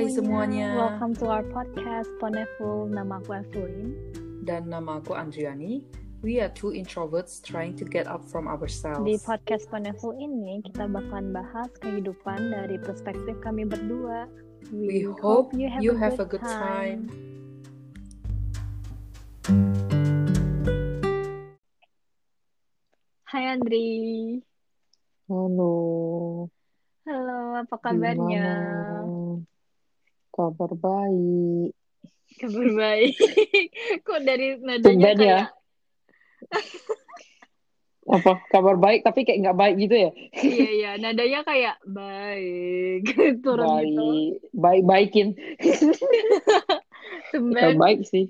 Hai semuanya. Welcome to our podcast Poneful. Nama aku Evelyn. Dan nama aku Andriani. We are two introverts trying to get up from ourselves. Di podcast Poneful ini kita bakalan bahas kehidupan dari perspektif kami berdua. We, hope, you have, a, good a good time. Hai Andri. Halo. Halo, apa kabarnya? Gimana? Kabar baik. Kabar baik. Kok dari nadanya Tumben ya. kayak Apa kabar baik tapi kayak nggak baik gitu ya? iya iya, nadanya kayak baik turun gitu. baik, baik baikin. Kita Tumben. baik sih.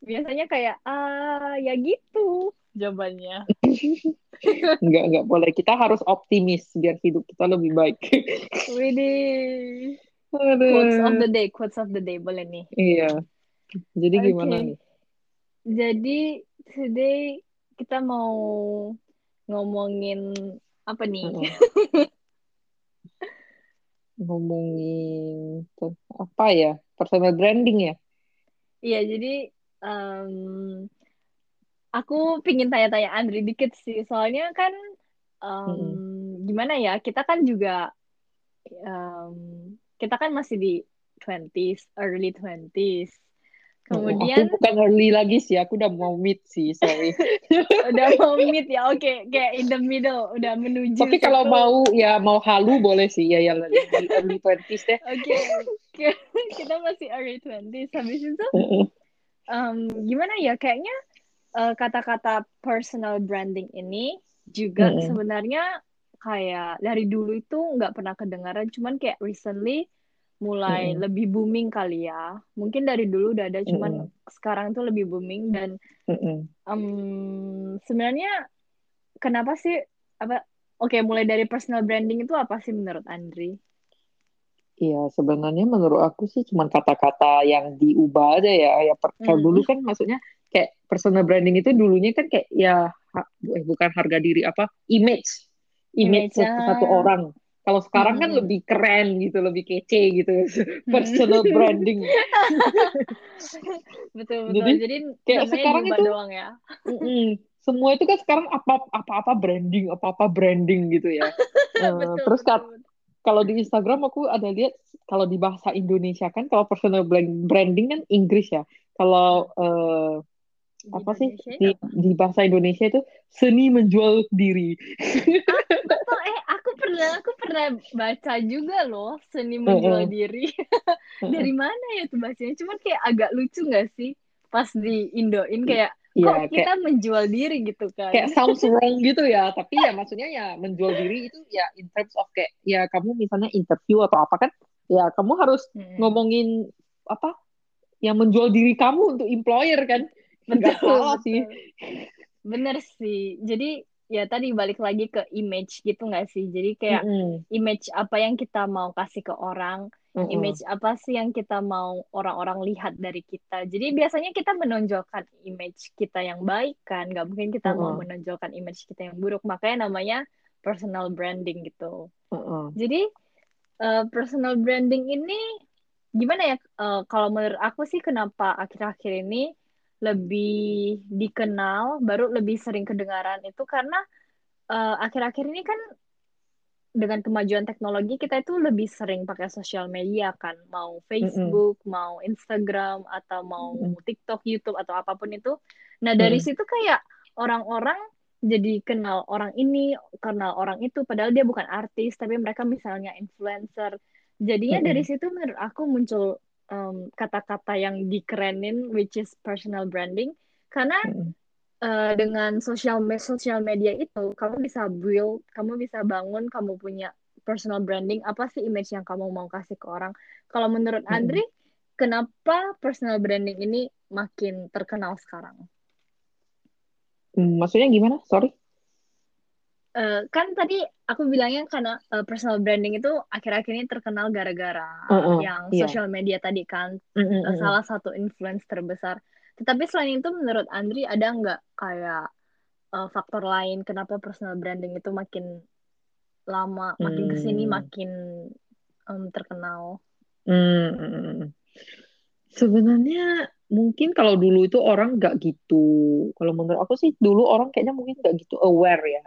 Biasanya kayak ah ya gitu jawabannya. Nggak nggak boleh. Kita harus optimis biar hidup kita lebih baik. Widih. Aduh. Quotes of the day, quotes of the day boleh nih. Iya. Jadi Oke. gimana nih? Jadi today kita mau ngomongin apa nih? Ngomongin apa ya? Personal branding ya? Iya, jadi em, aku pingin tanya-tanya Andri dikit sih, soalnya kan em, gimana ya? Kita kan juga em, kita kan masih di 20s, early 20s. Kemudian Aku bukan early lagi sih. Aku udah mau mid sih. Sorry. udah mau meet ya, oke, kayak in the middle, udah menuju Tapi kalau mau ya mau halu boleh sih ya yang early early 20s deh. Oke, oke. kita masih early 20s. Habis itu, em, gimana ya? Kayaknya eh, kata-kata personal branding ini juga Mm-mm. sebenarnya kayak dari dulu itu nggak pernah kedengaran, cuman kayak recently mulai Mm-mm. lebih booming kali ya. Mungkin dari dulu udah ada, cuman sekarang tuh lebih booming dan Mm-mm. em, sebenarnya kenapa sih apa? Oke, mulai dari personal branding itu apa sih menurut Andri? Iya, sebenarnya menurut aku sih cuma kata-kata yang diubah aja ya. Ya per- kalau Hmm. dulu kan maksudnya kayak personal branding itu dulunya kan kayak ya ha- eh, bukan harga diri apa image image, Image, satu, satu orang. Kalau sekarang kan Hmm. lebih keren gitu, lebih kece gitu. Personal branding. Betul betul. Jadi, Jadi, kayak sekarang itu- doang ya. Mm-mm. Semua itu kan sekarang apa apa-apa branding, apa-apa branding gitu ya. Betul. terus kat- kalau di Instagram aku ada lihat kalau di bahasa Indonesia kan kalau personal brand- branding kan Inggris ya. Kalau eh, Di apa sih di, apa? di bahasa Indonesia itu seni menjual diri. Betul, eh aku pernah aku pernah baca juga loh seni menjual Heeh. diri. Dari mana ya tuh bacanya? Cuman kayak agak lucu nggak sih pas di Indoin kayak kok Iya, kayak kita menjual diri gitu kan? kayak sounds wrong gitu ya. Tapi ya maksudnya ya menjual diri itu ya in terms of kayak ya kamu misalnya interview atau apa kan ya kamu harus Hmm. ngomongin apa yang menjual diri kamu untuk employer kan. Betul, salah betul. sih. Bener sih. Jadi ya tadi balik lagi ke image gitu nggak sih? Jadi kayak Mm-mm. image apa yang kita mau kasih ke orang, Mm-mm. image apa sih yang kita mau orang-orang lihat dari kita. Jadi biasanya kita menonjolkan image kita yang baik kan, nggak mungkin kita mau Mm-mm. menonjolkan image kita yang buruk. Makanya namanya personal branding gitu. Mm-mm. Jadi eh, personal branding ini gimana ya? eh, kalau menurut aku sih kenapa akhir-akhir ini lebih dikenal, baru lebih sering kedengaran itu karena eh, akhir-akhir ini kan dengan kemajuan teknologi kita itu lebih sering pakai sosial media kan, mau Facebook, mau Instagram atau mau Mm-mm. TikTok, YouTube atau apa pun itu. Nah, dari Mm. situ kayak orang-orang jadi kenal orang ini, kenal orang itu padahal dia bukan artis, tapi mereka misalnya influencer. Jadinya Mm-mm. dari situ menurut aku muncul kata-kata yang dikerenin which is personal branding karena Mm-mm. eh, dengan sosial me- sosial media itu kamu bisa build, kamu bisa bangun, kamu punya personal branding. Apa sih image yang kamu mau kasih ke orang? Kalau menurut. Andri, kenapa personal branding ini makin terkenal sekarang? Hmm, maksudnya gimana? Sorry. Eh, kan tadi aku bilangnya karena eh, personal branding itu akhir-akhir ini terkenal gara-gara Uh-uh, yang iya. sosial media tadi kan Mm-mm, eh, mm-mm. salah satu influence terbesar. Tetapi selain itu menurut Andri ada nggak kayak eh, faktor lain kenapa personal branding itu makin lama, makin ke sini Hmm. makin um, terkenal? Hmm, hmm, hmm. sebenarnya mungkin kalau dulu itu orang nggak gitu. Kalau menurut aku sih dulu orang kayaknya mungkin nggak gitu aware ya.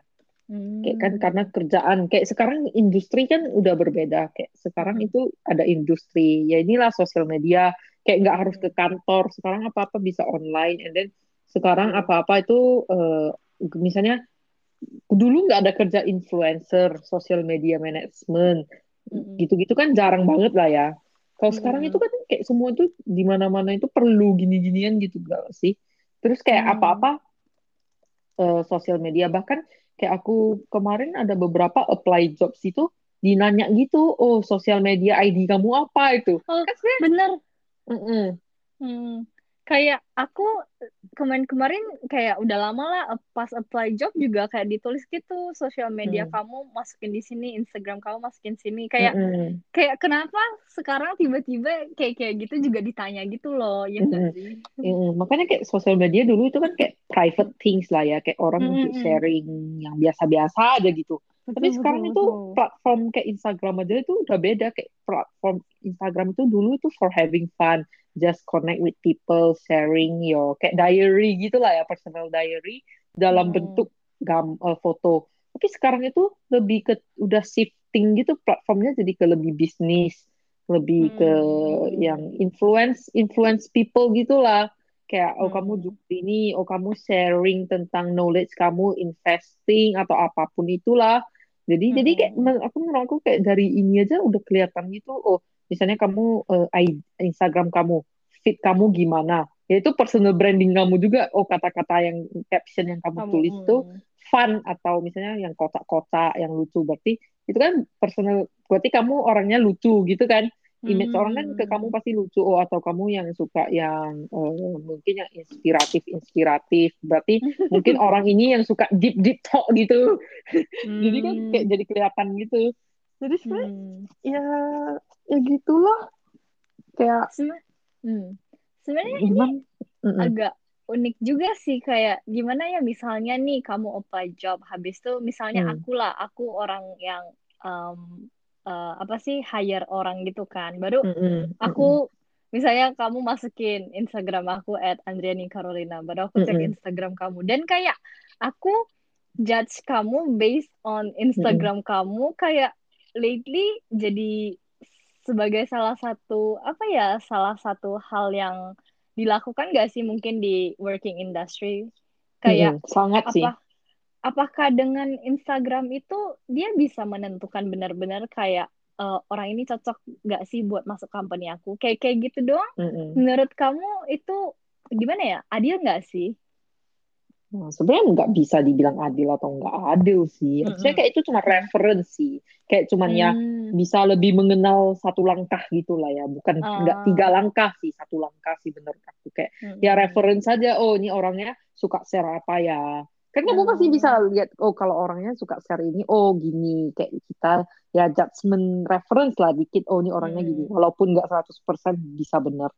Kayak kan Hmm. karena kerjaan. Kayak sekarang industri kan udah berbeda. Kayak sekarang Hmm. itu ada industri. Ya inilah sosial media. Kayak nggak harus ke Hmm. kantor. Sekarang apa-apa bisa online. And then sekarang apa-apa itu eh, misalnya dulu nggak ada kerja influencer, social media management, Mm-mm. gitu-gitu kan jarang banget lah ya. Kalau sekarang itu kan kayak semua itu di mana-mana itu perlu gini-ginian gitu gak sih? Terus kayak Hmm. apa-apa eh, sosial media bahkan kayak aku kemarin ada beberapa apply jobs itu dinanya gitu, oh sosial media ID kamu apa itu? Oh, Kan bener. mm-mm, Hmm. Kayak aku kemarin-kemarin kayak udah lama lah pas apply job juga kayak ditulis gitu sosial media mm, kamu masukin di sini, Instagram kamu masukin sini. Kayak mm-mm, kayak kenapa sekarang tiba-tiba kayak kayak gitu juga ditanya gitu loh, ya nggak sih? Mm, makanya kayak sosial media dulu itu kan kayak private things lah ya, kayak orang untuk Mm-mm. sharing yang biasa-biasa aja gitu. Tapi Betul, betul, sekarang itu betul. platform kayak Instagram aja itu udah beda. Kayak platform Instagram itu dulu itu for having fun, just connect with people, sharing your kayak diary gitu lah ya, personal diary dalam Hmm. bentuk gam eh, foto. Tapi sekarang itu lebih ke udah shifting gitu platformnya jadi ke lebih bisnis, lebih ke yang Hmm. influence influence people gitulah. Kayak oh kamu Hmm. jual ini, oh kamu sharing tentang knowledge kamu investing atau apa pun itulah. Jadi jadi kayak Hmm. aku menurut aku kayak dari ini aja udah kelihatan gitu. Oh misalnya kamu I- Instagram kamu, feed kamu gimana? Ya itu personal branding kamu juga. Oh kata-kata yang caption yang kamu Kamu, tulis itu hmm. fun atau misalnya yang kotak-kotak yang lucu berarti itu kan personal berarti kamu orangnya lucu gitu kan image orang kan ke kamu Hmm. pasti lucu oh atau kamu yang suka yang eh, mungkin yang inspiratif inspiratif berarti mungkin orang ini yang suka deep deep talk gitu jadi kan kayak Hmm. jadi kelihatan gitu jadi sebenarnya Hmm. ya ya gitulah kayak hmm. Sebenarnya ini Mm-mm. agak unik juga sih kayak gimana ya misalnya nih kamu apply job habis itu misalnya Hmm. aku lah aku orang yang um, uh, apa sih hire orang gitu kan baru. Mm-mm. aku misalnya kamu masukin Instagram aku at Andriani Carolina baru aku cek Mm-mm. Instagram kamu dan kayak aku judge kamu based on. Instagram kamu kayak lately jadi sebagai salah satu apa ya salah satu hal yang dilakukan gak sih mungkin di working industry? Kayak Mm-mm. sangat sih. apa apakah dengan Instagram itu dia bisa menentukan benar-benar kayak eh, orang ini cocok gak sih buat masuk company aku? Kayak kayak gitu doang. Mm-mm. menurut kamu itu gimana ya? Adil nggak sih Nah, sebenarnya nggak bisa dibilang adil atau nggak adil sih. Saya Mm-mm. kayak itu cuma referensi, kayak cuman ya Hmm. bisa lebih mengenal satu langkah gitu lah ya, bukan nggak tiga Ah. langkah sih, satu langkah sih bener aku kayak ya Mm-mm. reference saja. Oh ini orangnya suka share apa ya? Kan kamu pasti bisa Hmm. lihat. Oh kalau orangnya suka share ini, oh gini kayak kita ya judgement reference lah dikit. Oh ini orangnya gini, Hmm. walaupun nggak 100% bisa bener,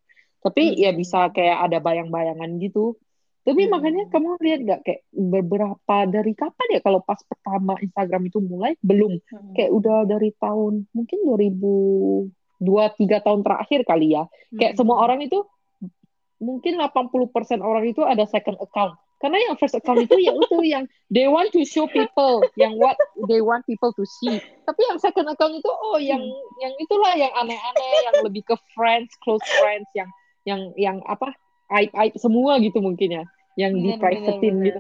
tapi ya bisa Hmm. kayak ada bayang-bayangan gitu. Tapi makanya Hmm. kamu lihat nggak kayak beberapa dari kapan ya kalau pas pertama Instagram itu mulai? Belum. Kayak Hmm. udah dari tahun mungkin 2002 tiga tahun terakhir kali ya. Kayak semua Hmm. orang itu mungkin 80% orang itu ada second account. Karena yang first account itu ya itu yang they want to show people yang what they want people to see. Tapi yang second account itu oh yang yang itulah yang aneh-aneh yang lebih ke friends close friends yang yang yang apa aib aib semua gitu mungkin ya yang di privatein gitu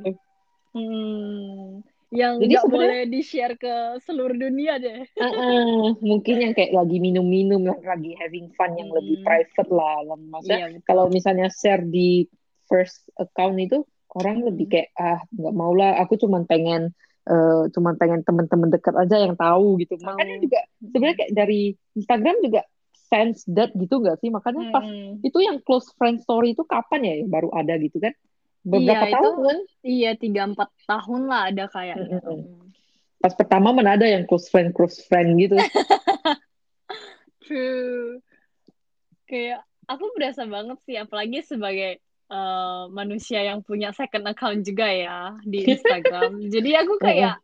Hmm. Yang Jadi nggak sebenarnya- boleh di-share ke seluruh dunia deh. Heeh, mungkin yang kayak lagi minum-minum yang lagi having fun yang lebih Hmm. private lah maksudnya Iya, betul. kalau misalnya share di first account itu orang Hmm. lebih kayak ah nggak mau lah aku cuma pengen eh, cuma pengen teman-teman dekat aja yang tahu gitu makanya Tahu. juga sebenarnya kayak dari Instagram juga sense that gitu nggak sih makanya pas Hmm. itu yang close friend story itu kapan ya yang baru ada gitu kan beberapa Iya, tahun itu- kan Iya, tiga empat tahun lah ada kayaknya. Mm-mm. Hmm. pas pertama mana ada yang close friend close friend gitu True. Kayak aku berasa banget sih, apalagi sebagai eh, manusia yang punya second account juga ya di Instagram. Jadi aku kayak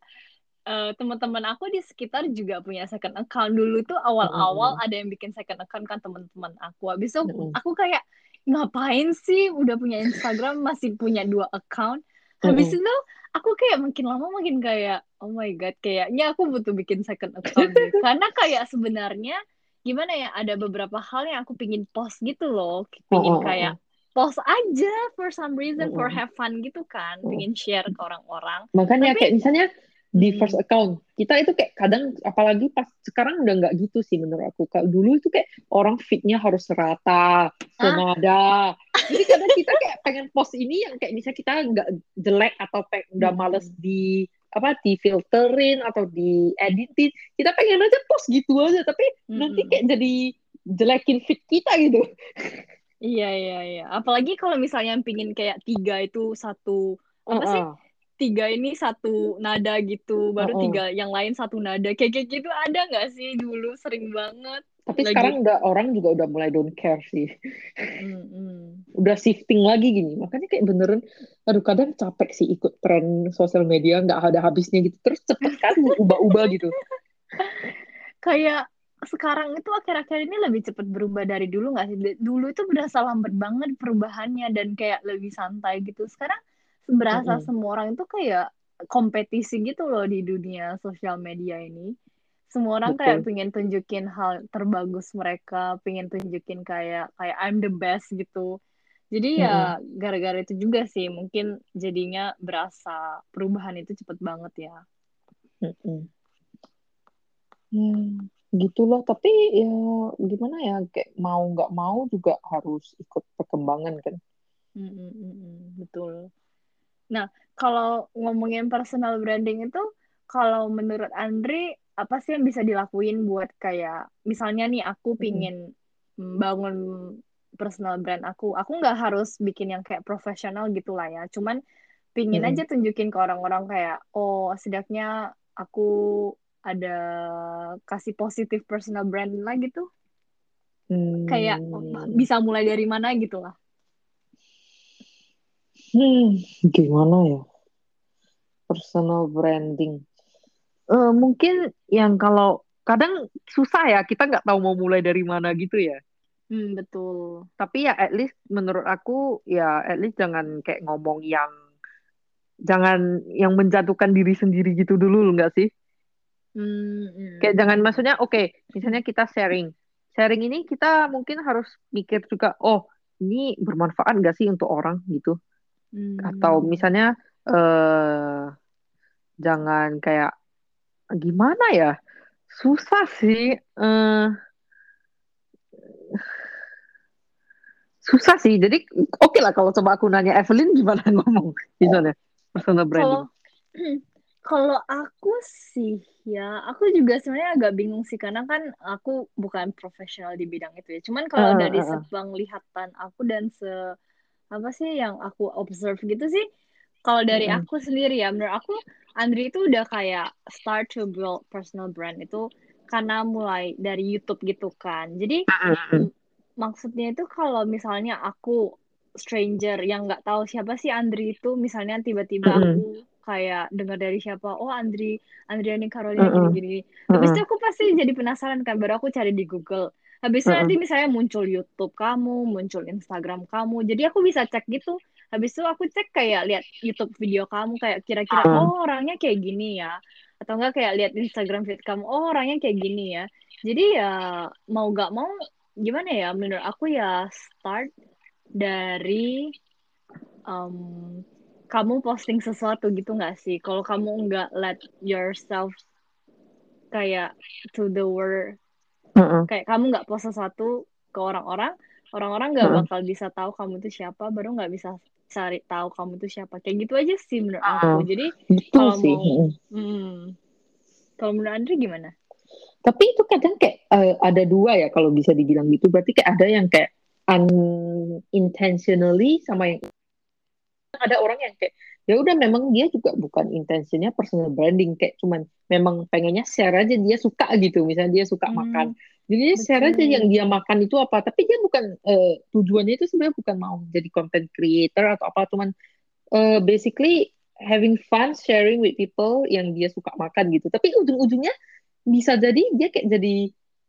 eh, teman-teman aku di sekitar juga punya second account dulu tuh awal-awal Mm-mm. ada yang bikin second account kan teman-teman aku. Habis itu Mm-mm. aku kayak ngapain sih udah punya Instagram masih punya dua account. Habis itu aku kayak makin lama makin kayak oh my god kayaknya aku butuh bikin second account deh. Karena kayak sebenarnya gimana ya ada beberapa hal yang aku pingin post gitu loh. Pingin Mm-mm. kayak post aja for some reason for have fun gitu kan. Mm. Pingin share ke orang-orang. Makanya Tapi- kayak misalnya di Hmm. first account kita itu kayak kadang apalagi pas sekarang udah nggak gitu sih menurut aku. Kalau dulu itu kayak orang feednya harus rata, senada. Jadi kadang kita kayak pengen post ini yang kayak misalnya kita nggak jelek atau pe- udah Hmm. males di apa di filterin atau di editin, kita pengen aja post gitu aja. Tapi nanti Mm-mm. kayak jadi jelekin feed kita gitu. Iya iya iya. Apalagi kalau misalnya pingin kayak tiga itu satu apa sih? Tiga ini satu nada gitu, baru Mm-mm. tiga yang lain satu nada. Kayak kayak gitu ada nggak sih dulu sering banget. Tapi Lagi- sekarang udah orang juga udah mulai don't care sih. Mm-mm. udah shifting lagi gini makanya kayak beneran aduh kadang capek sih ikut tren sosial media nggak ada habisnya gitu terus cepet kan ubah-ubah gitu Kayak sekarang itu akhir-akhir ini lebih cepat berubah dari dulu nggak sih? Dulu itu berasa lambat banget perubahannya dan kayak lebih santai gitu. Sekarang berasa Mm-mm. semua orang itu kayak kompetisi gitu loh di dunia sosial media ini. Semua orang kayak Betul. pengen tunjukin hal terbagus mereka, pengen tunjukin kayak kayak I'm the best gitu. Jadi ya gara-gara itu juga sih mungkin jadinya berasa perubahan itu cepet banget ya. Mm-mm. ya gitulah tapi ya gimana ya kayak mau nggak mau juga harus ikut perkembangan kan Mm, mm, mm, mm, betul. Nah, kalau ngomongin personal branding itu, kalau menurut Andri, apa sih yang bisa dilakuin buat kayak, misalnya nih aku pingin bangun personal brand aku, aku nggak harus bikin yang kayak profesional gitu lah ya, cuman pingin Mm-mm. aja tunjukin ke orang-orang kayak, oh setidaknya aku ada kasih positif personal brand lah gitu, kayak Hmm. bisa mulai dari mana gitu lah. Hmm, gimana ya? Personal branding. Eh, mungkin yang kalau kadang susah ya, kita nggak tahu mau mulai dari mana gitu ya. Hmm, betul. Tapi ya at least menurut aku ya at least jangan kayak ngomong yang jangan yang menjatuhkan diri sendiri gitu dulu nggak sih? Hmm, hmm. Kayak jangan maksudnya oke, misalnya kita sharing. Sharing ini kita mungkin harus mikir juga, oh ini bermanfaat nggak sih untuk orang gitu. Hmm. atau misalnya eh jangan kayak gimana ya susah sih eh susah sih jadi oke lah kalau coba aku nanya Evelyn gimana ngomong misalnya personal branding Kalau kalau aku sih ya, aku juga sebenarnya agak bingung sih karena kan aku bukan profesional di bidang itu ya. Cuman kalau Ah, dari ah, ah. sepenglihatan aku dan se apa sih yang aku observe gitu sih, kalau dari Mm-mm. aku sendiri ya, menurut aku Andri itu udah kayak start to build personal brand itu karena mulai dari YouTube gitu kan. Jadi maksudnya itu kalau misalnya aku stranger yang nggak tahu siapa sih Andri itu misalnya tiba-tiba Mm-mm. aku kayak dengar dari siapa oh Andri Andriani Carolina Mm-mm. gini-gini habis Mm-mm. itu aku pasti jadi penasaran kan baru aku cari di Google habis itu Mm-mm. nanti misalnya muncul YouTube kamu muncul Instagram kamu jadi aku bisa cek gitu habis itu aku cek kayak lihat YouTube video kamu kayak kira-kira Mm. oh orangnya kayak gini ya atau enggak kayak lihat Instagram feed kamu oh orangnya kayak gini ya jadi ya mau gak mau gimana ya menurut aku ya start dari um, kamu posting sesuatu gitu nggak sih kalau kamu nggak let yourself kayak to the world Mm-mm. kayak kamu nggak post sesuatu ke orang-orang orang-orang nggak bakal bisa tahu kamu itu siapa baru nggak bisa cari tahu kamu itu siapa kayak gitu aja sih menurut aku Mm. jadi betul kalau sih mau hmm, kalau menurut Andri gimana Tapi itu kadang kayak eh, ada dua ya kalau bisa dibilang gitu. Berarti kayak ada yang kayak unintentionally sama yang ada orang yang kayak ya udah memang dia juga bukan intensinya personal branding kayak cuman memang pengennya share aja dia suka gitu. Misalnya dia suka Hmm, makan. Jadi dia share aja betul. yang dia makan itu apa. Tapi dia bukan eh, tujuannya itu sebenarnya bukan mau jadi content creator atau apa cuman eh, basically having fun sharing with people yang dia suka makan gitu. Tapi ujung-ujungnya bisa jadi dia kayak jadi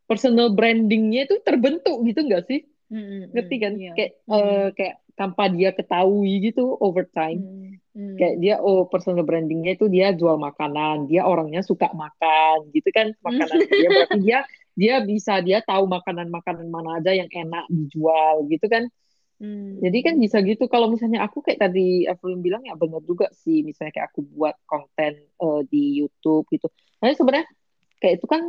personal brandingnya itu terbentuk gitu nggak sih? Mm-mm, Ngerti kan? iya. Kayak Mm. eh, kayak tanpa dia ketahui gitu over time. Mm, mm. Kayak dia oh personal brandingnya itu dia jual makanan, dia orangnya suka makan gitu kan makanan dia berarti dia dia bisa dia tahu makanan-makanan mana aja yang enak dijual gitu kan. Mm. Jadi kan bisa gitu kalau misalnya aku kayak tadi Evelyn bilang ya benar juga sih misalnya kayak aku buat konten eh, di YouTube gitu. Nah sebenarnya kayak itu kan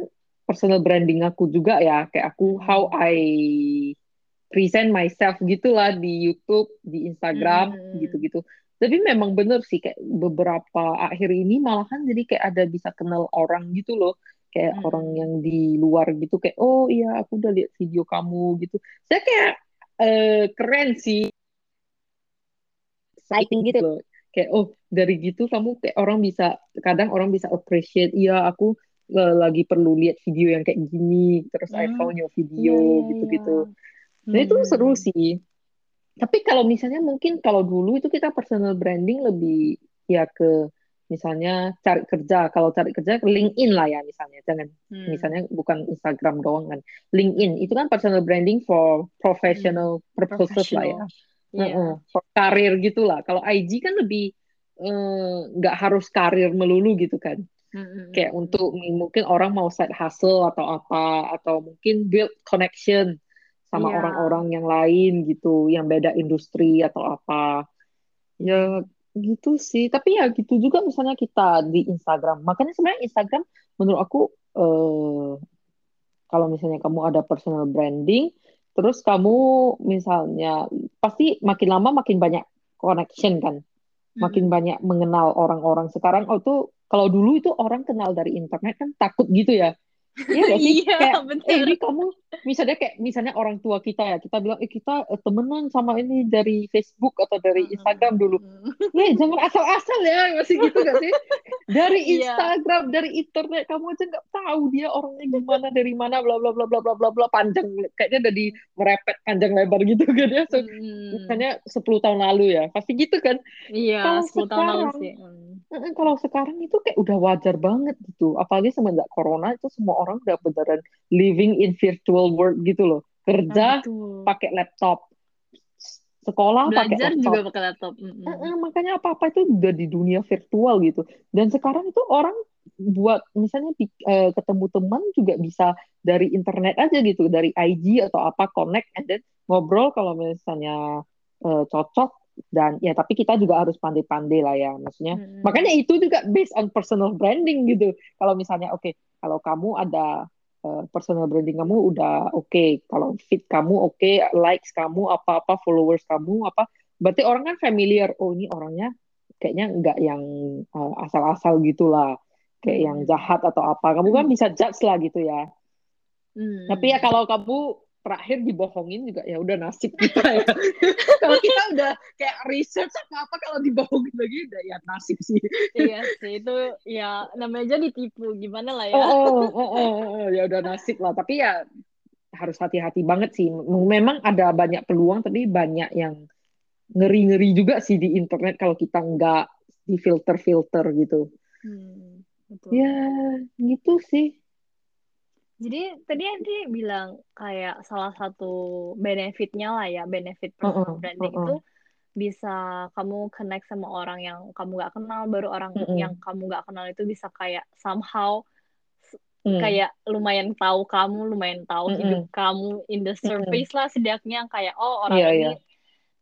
personal branding aku juga ya kayak aku how I present myself gitulah di YouTube, di Instagram Hmm. gitu-gitu. Tapi memang bener sih kayak beberapa akhir ini malahan jadi kayak ada bisa kenal orang gitu loh. Kayak Hmm. orang yang di luar gitu kayak oh iya aku udah lihat video kamu gitu. Saya kayak eh, keren sih exciting gitu loh. Kayak oh dari gitu kamu kayak orang bisa kadang orang bisa appreciate iya aku eh, lagi perlu lihat video yang kayak gini terus I Hmm. found your video Iya, iya, gitu-gitu. Iya. Nah itu Hmm. seru sih. Tapi kalau misalnya mungkin kalau dulu itu kita personal branding lebih ya ke misalnya cari kerja. Kalau cari kerja ke LinkedIn lah ya misalnya. Jangan Hmm. misalnya bukan Instagram doang kan. LinkedIn itu kan personal branding for professional purposes lah ya. Hmm. Professional. Iya. Heeh, for karir gitulah. Kalau IG kan lebih eh, nggak harus karir melulu gitu kan. Mm-mm. Kayak untuk mungkin orang mau side hustle atau apa atau mungkin build connection sama Iya. orang-orang yang lain gitu, yang beda industri atau apa. Ya gitu sih. Tapi ya gitu juga misalnya kita di Instagram. Makanya sebenarnya Instagram menurut aku eh kalau misalnya kamu ada personal branding, terus kamu misalnya pasti makin lama makin banyak connection kan makin banyak mengenal orang-orang sekarang oh tuh kalau dulu itu orang kenal dari internet kan takut gitu ya Iya gak sih? Iya, kayak, bener. eh ini kamu, misalnya kayak, misalnya orang tua kita ya, kita bilang, eh kita eh, temenan sama ini dari Facebook atau dari Instagram dulu. Nih, jangan asal-asal ya, masih gitu gak sih? Dari Iya. Instagram, dari internet, kamu aja nggak tahu dia orangnya gimana, dari mana, bla bla bla bla bla bla bla, panjang, kayaknya udah di merepet panjang lebar gitu kan ya. So, Hmm. misalnya 10 tahun lalu ya, pasti gitu kan. Iya, Kalau 10 tahun lalu sekarang- sih. Hmm. Kalau sekarang itu kayak udah wajar banget gitu. Apalagi semenjak corona itu semua orang udah beneran living in virtual world gitu loh. Kerja Betul. pakai laptop, sekolah pakai Belajar laptop. juga pakai laptop. Mm-mm. Mm-mm, makanya apa-apa itu udah di dunia virtual gitu. Dan sekarang itu orang buat misalnya di- eh, ketemu teman juga bisa dari internet aja gitu, dari IG atau apa connect and then ngobrol kalau misalnya eh, cocok dan ya tapi kita juga harus pandai-pandai lah ya maksudnya. Mm-mm. Makanya itu juga based on personal branding gitu. Kalau misalnya oke, kalau kamu ada uh, personal branding kamu udah oke, kalau fit kamu oke, likes kamu apa-apa, followers kamu apa, berarti orang kan familiar. Oh ini orangnya kayaknya nggak yang uh, asal-asal gitulah, kayak yang Hmm. jahat atau apa. Kamu kan bisa judge lah gitu ya. Hmm. Tapi ya kalau kamu terakhir dibohongin juga ya udah nasib kita ya. kalau kita udah kayak research apa apa kalau dibohongin lagi udah ya nasib sih. iya sih itu ya namanya aja ditipu gimana lah ya. Oh, oh, oh, oh, oh, oh, ya udah nasib lah. Tapi ya harus hati-hati banget sih. Memang ada banyak peluang, tapi banyak yang ngeri-ngeri juga sih di internet kalau kita nggak di filter-filter gitu. Hmm, betul. Ya, gitu sih. Jadi tadi Andri bilang kayak salah satu benefitnya lah ya, benefit personal Mm-mm, branding mm-mm. itu bisa kamu connect sama orang yang kamu gak kenal, baru orang Mm-mm. yang kamu gak kenal itu bisa kayak somehow Hmm. kayak lumayan tahu kamu, lumayan tahu Mm-mm. hidup kamu in the surface lah setidaknya kayak oh orang Iya, ini iya.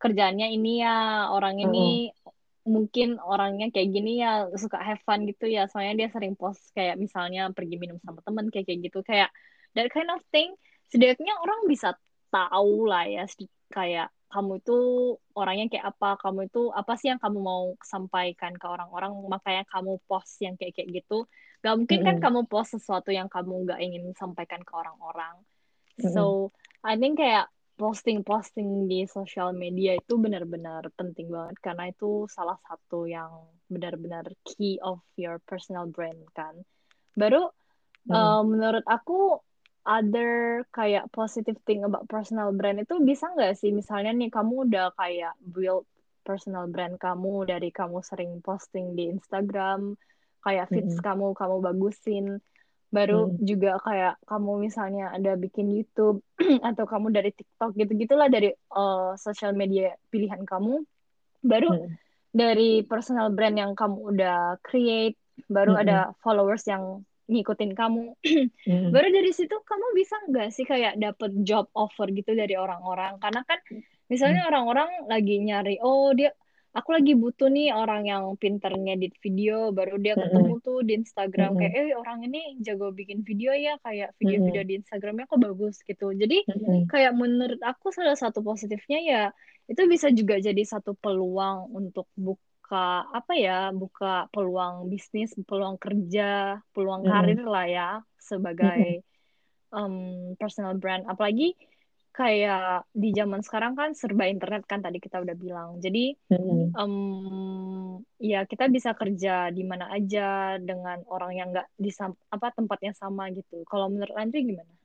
kerjaannya ini ya, orang ini mungkin orangnya kayak gini ya suka have fun gitu ya. Soalnya dia sering post kayak misalnya pergi minum sama temen kayak kayak gitu. Kayak that kind of thing setidaknya orang bisa tahu lah ya kayak kamu itu orangnya kayak apa kamu itu apa sih yang kamu mau sampaikan ke orang-orang. Makanya kamu post yang kayak kayak gitu. Gak mungkin kan Mm-mm. kamu post sesuatu yang kamu gak ingin sampaikan ke orang-orang. So I think kayak posting-posting di sosial media itu benar-benar penting banget karena itu salah satu yang benar-benar key of your personal brand kan. Baru Mm. uh, menurut aku other kayak positive thing about personal brand itu bisa nggak sih misalnya nih kamu udah kayak build personal brand kamu dari kamu sering posting di Instagram, kayak feeds Mm-mm. kamu kamu bagusin. Baru Mm-mm. juga kayak kamu misalnya ada bikin YouTube atau kamu dari TikTok gitu-gitulah dari uh, social media pilihan kamu. Baru Mm-mm. dari personal brand yang kamu udah create, baru Mm-mm. ada followers yang ngikutin kamu. Mm-mm. Baru dari situ kamu bisa nggak sih kayak dapet job offer gitu dari orang-orang? Karena kan misalnya orang-orang lagi nyari, oh dia aku lagi butuh nih orang yang pinter ngedit video, baru dia ketemu tuh di Instagram Mm-mm. kayak, eh orang ini jago bikin video ya, kayak video-video di Instagramnya kok bagus gitu. Jadi Mm-mm. kayak menurut aku salah satu positifnya ya itu bisa juga jadi satu peluang untuk buka apa ya buka peluang bisnis peluang kerja peluang karir lah ya sebagai um, personal brand apalagi kayak di zaman sekarang kan serba internet kan tadi kita udah bilang jadi Mm-mm. um, ya kita bisa kerja di mana aja dengan orang yang nggak di apa tempatnya sama gitu kalau menurut Andri gimana?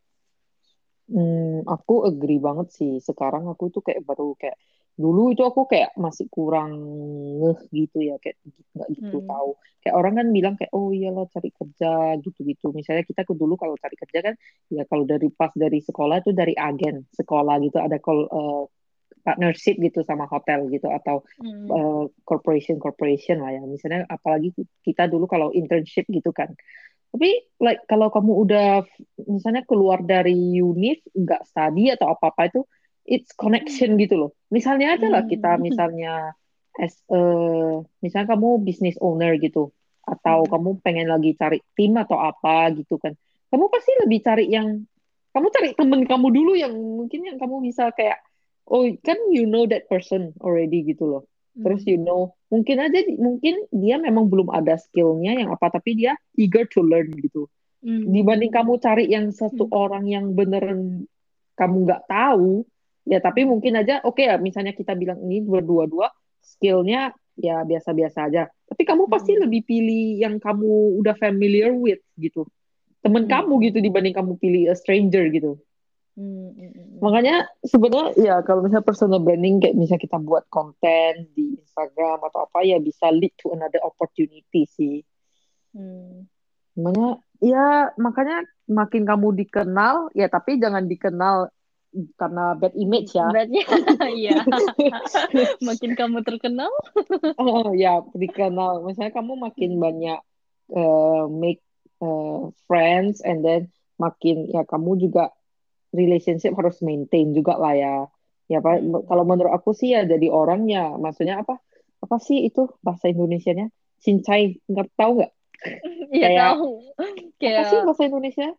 Hmm, aku agree banget sih. Sekarang aku tuh kayak baru kayak dulu itu aku kayak masih kurang ngeh gitu ya, kayak nggak gitu Hmm. tahu. Kayak orang kan bilang kayak oh iyalah cari kerja gitu-gitu. Misalnya kita ke dulu kalau cari kerja kan ya kalau dari pas dari sekolah itu dari agen sekolah gitu ada call eh, partnership gitu sama hotel gitu atau Hmm. uh, corporation corporation lah ya misalnya apalagi kita dulu kalau internship gitu kan tapi like kalau kamu udah misalnya keluar dari univ nggak study atau apa apa itu it's connection gitu loh misalnya aja lah kita Hmm. misalnya as uh, misalnya kamu business owner gitu atau Hmm. kamu pengen lagi cari tim atau apa gitu kan kamu pasti lebih cari yang kamu cari temen kamu dulu yang mungkin yang kamu bisa kayak oh kan you know that person already gitu loh terus Hmm. you know mungkin aja mungkin dia memang belum ada skillnya yang apa tapi dia eager to learn gitu Hmm. dibanding kamu cari yang satu Hmm. orang yang beneran kamu nggak tahu ya tapi mungkin aja oke ya misalnya kita bilang ini berdua-dua skillnya ya biasa-biasa aja tapi kamu pasti Hmm. lebih pilih yang kamu udah familiar with gitu temen Hmm. kamu gitu dibanding kamu pilih a stranger gitu Hmm, hmm, hmm. Makanya sebenarnya ya kalau misalnya personal branding kayak misalnya kita buat konten di Instagram atau apa ya bisa lead to another opportunity sih. Hmm. Makanya ya makanya makin kamu dikenal ya tapi jangan dikenal karena bad image ya. Bednya, iya. Makin kamu terkenal, Oh, ya dikenal. Misalnya kamu makin banyak eh, make eh, friends and then makin ya kamu juga relationship harus maintain juga lah ya. Ya Pak, Hmm. kalau menurut aku sih ya jadi orangnya, maksudnya apa? Apa sih itu bahasa Indonesianya? Cincai, nggak tahu nggak? Ya Kayak- tahu. Apa sih Kayak bahasa Indonesia?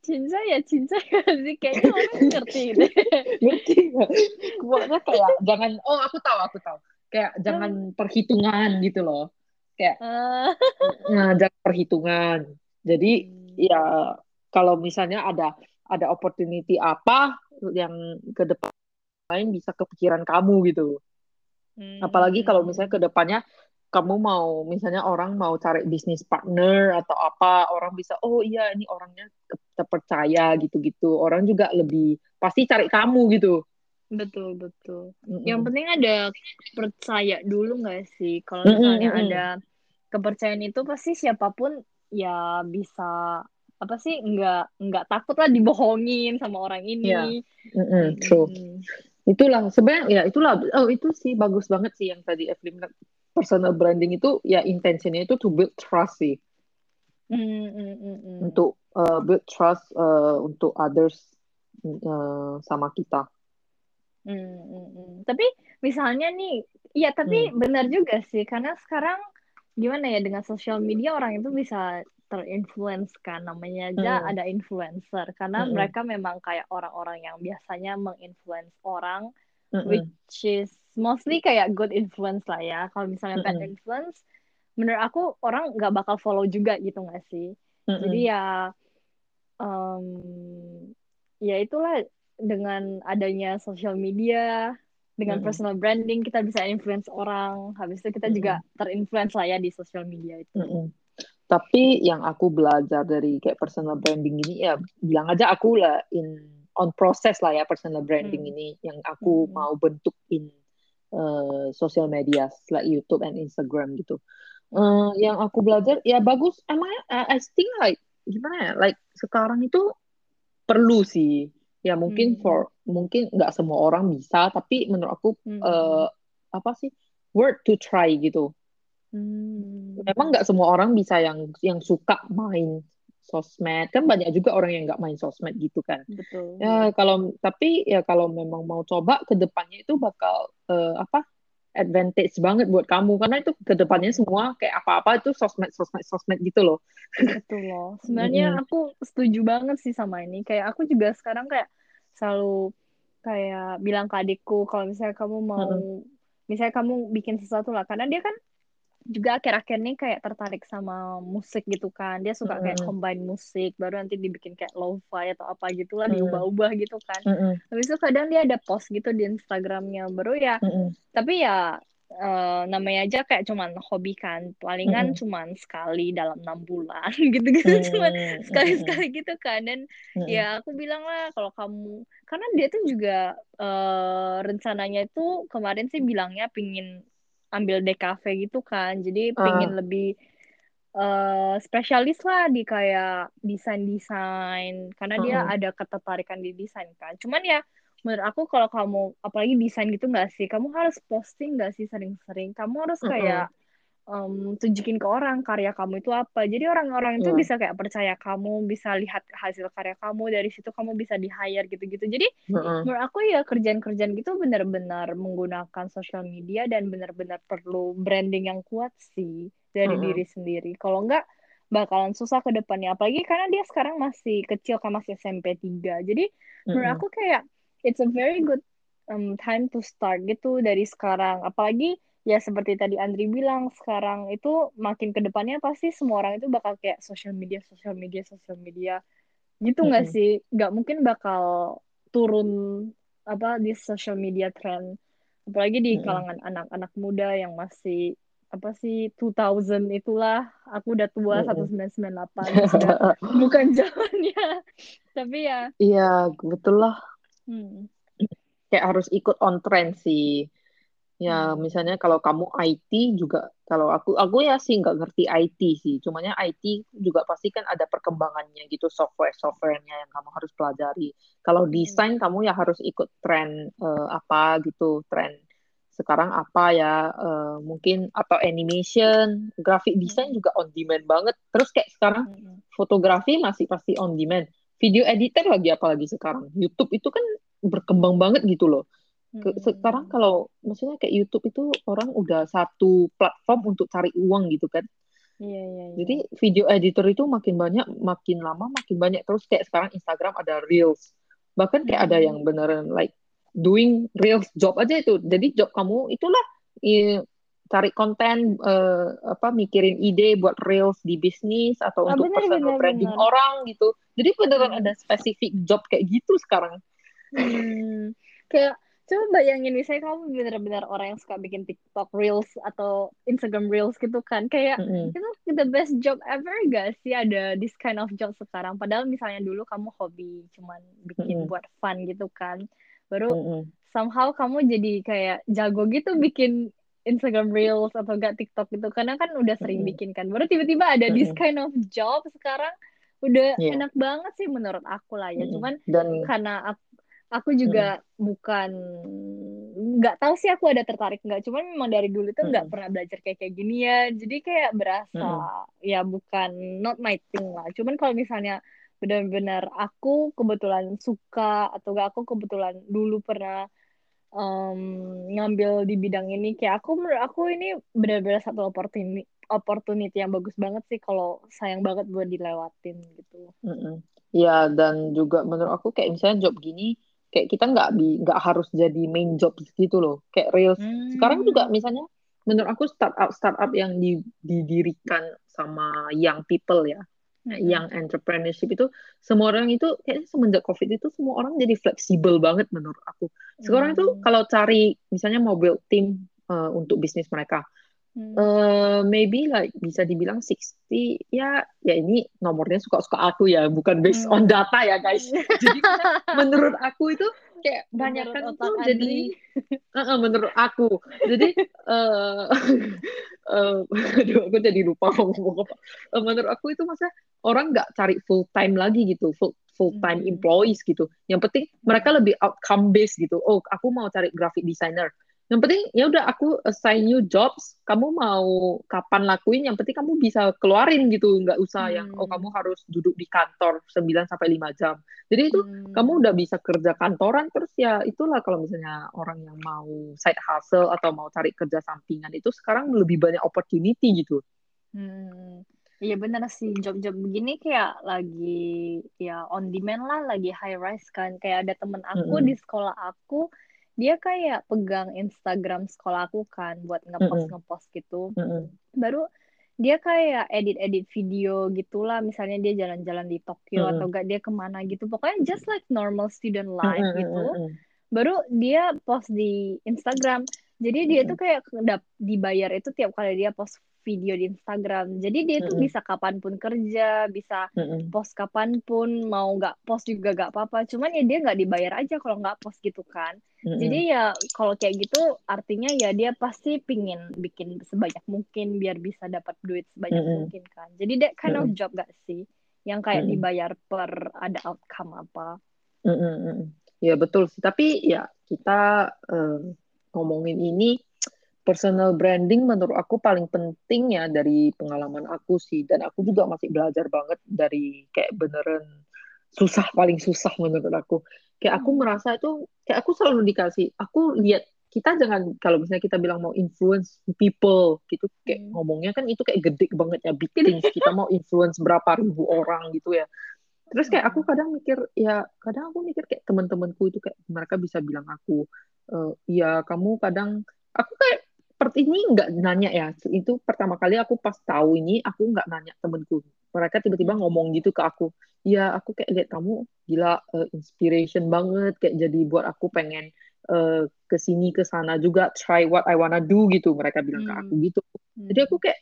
cinta ya cinta ya sih. Kayaknya orang ngerti deh. Ngerti nggak? Pokoknya kayak jangan, oh aku tahu, aku tahu. Kayak jangan perhitungan gitu loh. Kayak, Ah. nah jangan perhitungan. Jadi ya kalau misalnya ada ada opportunity apa yang ke depan lain bisa kepikiran kamu gitu. Hmm. Apalagi kalau misalnya ke depannya kamu mau misalnya orang mau cari bisnis partner atau apa, orang bisa oh iya ini orangnya terpercaya gitu-gitu. Orang juga lebih pasti cari kamu gitu. Betul, betul. Mm-mm. Yang penting ada percaya dulu nggak sih? Kalau misalnya mm-mm. ada kepercayaan itu pasti siapa pun ya bisa apa sih nggak nggak takut lah dibohongin sama orang ini. Iya, Mm-mm, true. Mm. Itulah sebenarnya ya itulah oh itu sih bagus banget sih yang tadi Evelyn personal branding itu ya intentionnya itu to build trust sih Mm, mm, mm, mm. untuk uh, build trust uh, untuk others uh, sama kita. Mm, mm, mm. Tapi misalnya nih, ya tapi benar juga sih karena sekarang gimana ya dengan sosial media orang itu bisa terinfluence kan namanya aja Hmm. ada influencer karena Mm-mm. mereka memang kayak orang-orang yang biasanya menginfluence orang Mm-mm. which is mostly kayak good influence lah ya. Kalau misalnya bad Mm-mm. influence, menurut aku orang nggak bakal follow juga gitu nggak sih? Mm-mm. Jadi ya, em, ya itulah dengan adanya social media, dengan Mm-mm. personal branding kita bisa influence orang. Habis itu kita juga terinfluence lah ya di social media itu. Mm-mm. Tapi yang aku belajar dari kayak personal branding ini ya bilang aja aku lah in on process lah ya personal branding Hmm. ini yang aku Hmm. mau bentuk in uh, social media like YouTube and Instagram gitu. Uh, yang aku belajar ya bagus. Emang I think like gimana ya? Like sekarang itu perlu sih. Ya mungkin hmm. for mungkin nggak semua orang bisa, tapi menurut aku hmm. uh, apa sih worth to try gitu. Hmm. Memang nggak semua orang bisa yang yang suka main sosmed. Kan banyak juga orang yang nggak main sosmed gitu kan. Betul. Ya kalau tapi ya kalau memang mau coba ke depannya itu bakal uh, apa advantage banget buat kamu. Karena itu ke depannya semua kayak apa-apa itu sosmed sosmed sosmed gitu loh. Betul loh. Sebenarnya mm. aku setuju banget sih sama ini. Kayak aku juga sekarang kayak selalu kayak bilang ke adikku kalau misalnya kamu mau misalnya kamu bikin sesuatu lah. Karena dia kan juga akhir-akhir ini kayak tertarik sama musik gitu kan. Dia suka kayak combine musik baru nanti dibikin kayak lo-fi atau apa gitu lah mm. diubah-ubah gitu kan. Mm habis itu kadang dia ada post gitu di Instagramnya. Baru ya mm tapi ya uh, namanya aja kayak cuman hobi kan. Palingan mm cuman sekali dalam enam bulan gitu-gitu. Mm cuman sekali-sekali gitu kan. Dan mm ya aku bilang lah kalau kamu karena dia tuh juga uh, rencananya itu kemarin sih bilangnya pingin ambil DKV gitu kan. Jadi uh. pengen lebih uh, spesialis lah di kayak desain desain. Karena uh dia ada ketertarikan di desain kan. Cuman ya menurut aku kalau kamu apalagi desain gitu nggak sih? Kamu harus posting nggak sih sering-sering? Kamu harus kayak uh um, tunjukin ke orang karya kamu itu apa. Jadi orang-orang itu yeah. bisa kayak percaya kamu, bisa lihat hasil karya kamu dari situ kamu bisa di hire gitu-gitu. Jadi uh-uh. menurut aku ya kerjaan-kerjaan gitu benar-benar menggunakan sosial media dan benar-benar perlu branding yang kuat sih dari uh-uh. diri sendiri. Kalau enggak bakalan susah ke depannya. Apalagi karena dia sekarang masih kecil kan masih SMP 3. Jadi uh-uh. menurut aku kayak it's a very good um, time to start gitu dari sekarang. Apalagi ya seperti tadi Andri bilang sekarang itu makin ke depannya pasti semua orang itu bakal kayak social media social media social media. Gitu nggak mm -hmm. sih? Nggak mungkin bakal turun apa di social media trend. Apalagi di kalangan anak-anak muda yang masih apa sih 2000 itulah. Aku udah tua mm -hmm. 1998 sudah bukan zamannya. Tapi ya. Iya betul lah. Hmm. kayak harus ikut on trend sih Ya, hmm. misalnya kalau kamu IT juga, kalau aku aku ya sih nggak ngerti IT sih. Cumanya IT juga pasti kan ada perkembangannya gitu, software-softwarenya yang kamu harus pelajari. Kalau hmm. desain kamu ya harus ikut tren uh, apa gitu, tren sekarang apa ya, uh, mungkin atau animation, graphic design juga on demand banget. Terus kayak sekarang fotografi masih pasti on demand. Video editor lagi apalagi sekarang. YouTube itu kan berkembang banget gitu loh hmm. sekarang kalau maksudnya kayak YouTube itu orang udah satu platform untuk cari uang gitu kan. Iya, iya, iya. Jadi video editor itu makin banyak, makin lama makin banyak. Terus kayak sekarang Instagram ada Reels. Bahkan kayak hmm. ada yang beneran like doing Reels job aja itu. Jadi job kamu itulah i, cari konten, uh, apa mikirin ide buat Reels di bisnis atau oh, untuk bener, personal bener, branding bener. orang gitu. Jadi beneran hmm. ada spesifik job kayak gitu sekarang. Hmm. Kayak coba bayangin misalnya kamu benar-benar orang yang suka bikin TikTok Reels atau Instagram Reels gitu kan kayak mm -hmm. itu the best job ever gak sih ada this kind of job sekarang padahal misalnya dulu kamu hobi cuman bikin mm -hmm. buat fun gitu kan baru mm -hmm. somehow kamu jadi kayak jago gitu bikin Instagram Reels atau gak TikTok gitu karena kan udah sering mm -hmm. bikin kan baru tiba-tiba ada mm -hmm. this kind of job sekarang udah yeah. enak banget sih menurut aku lah ya mm -hmm. cuman Dan... karena aku aku juga hmm. bukan nggak tahu sih aku ada tertarik nggak cuman memang dari dulu tuh nggak hmm. pernah belajar kayak kayak gini ya jadi kayak berasa hmm. ya bukan not my thing lah cuman kalau misalnya benar-benar aku kebetulan suka atau gak aku kebetulan dulu pernah um, ngambil di bidang ini kayak aku menurut aku ini benar-benar satu opportunity opportunity yang bagus banget sih kalau sayang banget buat dilewatin gitu. Mm -mm. Ya dan juga menurut aku kayak misalnya job gini kayak kita nggak nggak harus jadi main job gitu loh kayak real hmm. sekarang juga misalnya menurut aku startup startup yang didirikan sama young people ya hmm. young entrepreneurship itu semua orang itu kayak semenjak covid itu semua orang jadi fleksibel banget menurut aku sekarang hmm. itu kalau cari misalnya mobil tim uh, untuk bisnis mereka Hmm. eh maybe like bisa dibilang 60 ya ya ini nomornya suka-suka aku ya bukan based on Hmm. data ya guys. Jadi menurut aku itu kayak banyak kan tuh jadi Uh-uh, menurut aku. Jadi eh eh, aduh aku jadi lupa ngomong apa. Eh, menurut aku itu masa orang nggak cari full time lagi gitu full full time Hmm. employees gitu. Yang penting mereka lebih outcome based gitu. Oh aku mau cari graphic designer yang penting ya udah aku assign you jobs kamu mau kapan lakuin yang penting kamu bisa keluarin gitu nggak usah yang oh Hmm. kamu harus duduk di kantor 9 sampai 5 jam jadi itu Hmm. kamu udah bisa kerja kantoran terus ya itulah kalau misalnya orang yang mau side hustle atau mau cari kerja sampingan itu sekarang lebih banyak opportunity gitu. Hmm, iya benar sih job-job begini kayak lagi ya on demand lah, lagi high rise kan. Kayak ada temen aku Mm-mm. di sekolah aku, dia kayak pegang Instagram sekolah aku kan buat ngepost ngepost gitu. Mm-mm. Baru dia kayak edit-edit video gitulah, misalnya dia jalan-jalan di Tokyo Mm-mm. atau enggak dia ke mana gitu. Pokoknya just like normal student life Mm-mm, gitu. Baru dia post di Instagram. Jadi dia tuh kayak dap- dibayar itu tiap kali dia post video di Instagram. Jadi dia tuh Mm-mm. bisa kapan pun kerja, bisa Mm-mm. post kapan pun, mau nggak post juga nggak apa-apa. Cuman ya dia nggak dibayar aja kalau nggak post gitu kan. Mm-mm. Jadi ya kalau kayak gitu artinya ya dia pasti pingin bikin sebanyak mungkin biar bisa dapat duit sebanyak Mm-mm. mungkin kan. Jadi that kind of Mm-mm. job gak sih? Yang kayak Mm-mm. dibayar per ada outcome apa. Mm-mm, mm-mm. Ya betul sih. Tapi ya kita eh, ngomongin ini personal branding menurut aku paling penting ya dari pengalaman aku sih. Dan aku juga masih belajar banget dari kayak beneran susah paling susah menurut aku. Kayak aku Hmm. merasa itu kayak aku selalu dikasih. Aku lihat kita jangan kalau misalnya kita bilang mau influence people gitu kayak Hmm. ngomongnya kan itu kayak gede banget ya big things. Kita mau influence berapa ribu orang gitu ya. Terus kayak aku kadang mikir ya kadang aku mikir kayak teman-temanku itu kayak mereka bisa bilang aku eh ya kamu kadang aku kayak ini nggak nanya ya. Itu pertama kali aku pas tahu ini aku nggak nanya temenku. Mereka tiba-tiba ngomong gitu ke aku. Ya aku kayak lihat kamu gila eh, inspiration banget kayak jadi buat aku pengen eh, ke sini ke sana juga try what I wanna do gitu. Mereka bilang ke Hmm. aku gitu. Jadi Hmm. aku kayak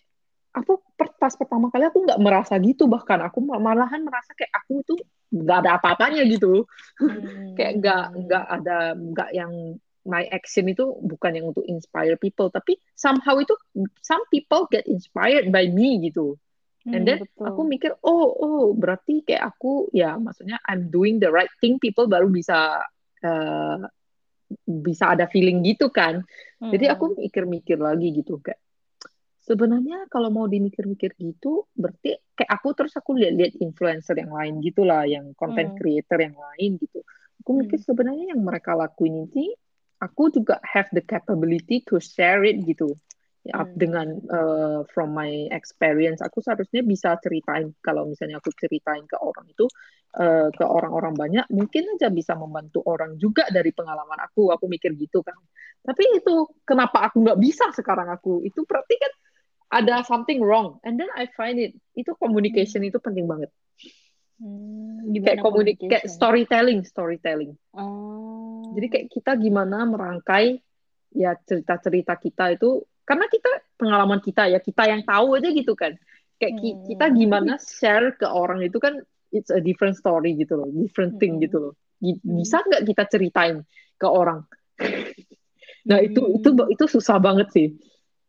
aku pas pertama kali aku nggak merasa gitu bahkan. Aku ma- malahan merasa kayak aku itu nggak ada apa-apanya gitu. Hmm. kayak nggak nggak ada nggak yang my action itu bukan yang untuk inspire people tapi somehow itu some people get inspired by me gitu and Hmm, then betul. aku mikir oh oh berarti kayak aku ya maksudnya I'm doing the right thing people baru bisa eh, bisa ada feeling gitu kan jadi Hmm. aku mikir-mikir lagi gitu kayak sebenarnya kalau mau dimikir-mikir gitu berarti kayak aku terus aku lihat-lihat influencer yang lain gitulah yang content Hmm. creator yang lain gitu aku mikir Hmm. sebenarnya yang mereka lakuin ini aku juga have the capability to share it gitu. Ya Hmm. dengan uh, from my experience aku seharusnya bisa ceritain. Kalau misalnya aku ceritain ke orang itu uh, ke orang-orang banyak mungkin aja bisa membantu orang juga dari pengalaman aku. Aku mikir gitu kan. Tapi itu kenapa aku nggak bisa sekarang aku? Itu berarti kan ada something wrong. And then I find it itu communication itu penting banget. Hmm, kayak komunik kayak storytelling storytelling. Oh. Jadi kayak kita gimana merangkai ya cerita-cerita kita itu karena kita pengalaman kita ya kita yang tahu aja gitu kan kayak ki- Hmm. kita gimana share ke orang itu kan it's a different story gitu loh different thing Hmm. gitu loh Hmm. bisa nggak kita ceritain ke orang nah itu Hmm. itu itu susah banget sih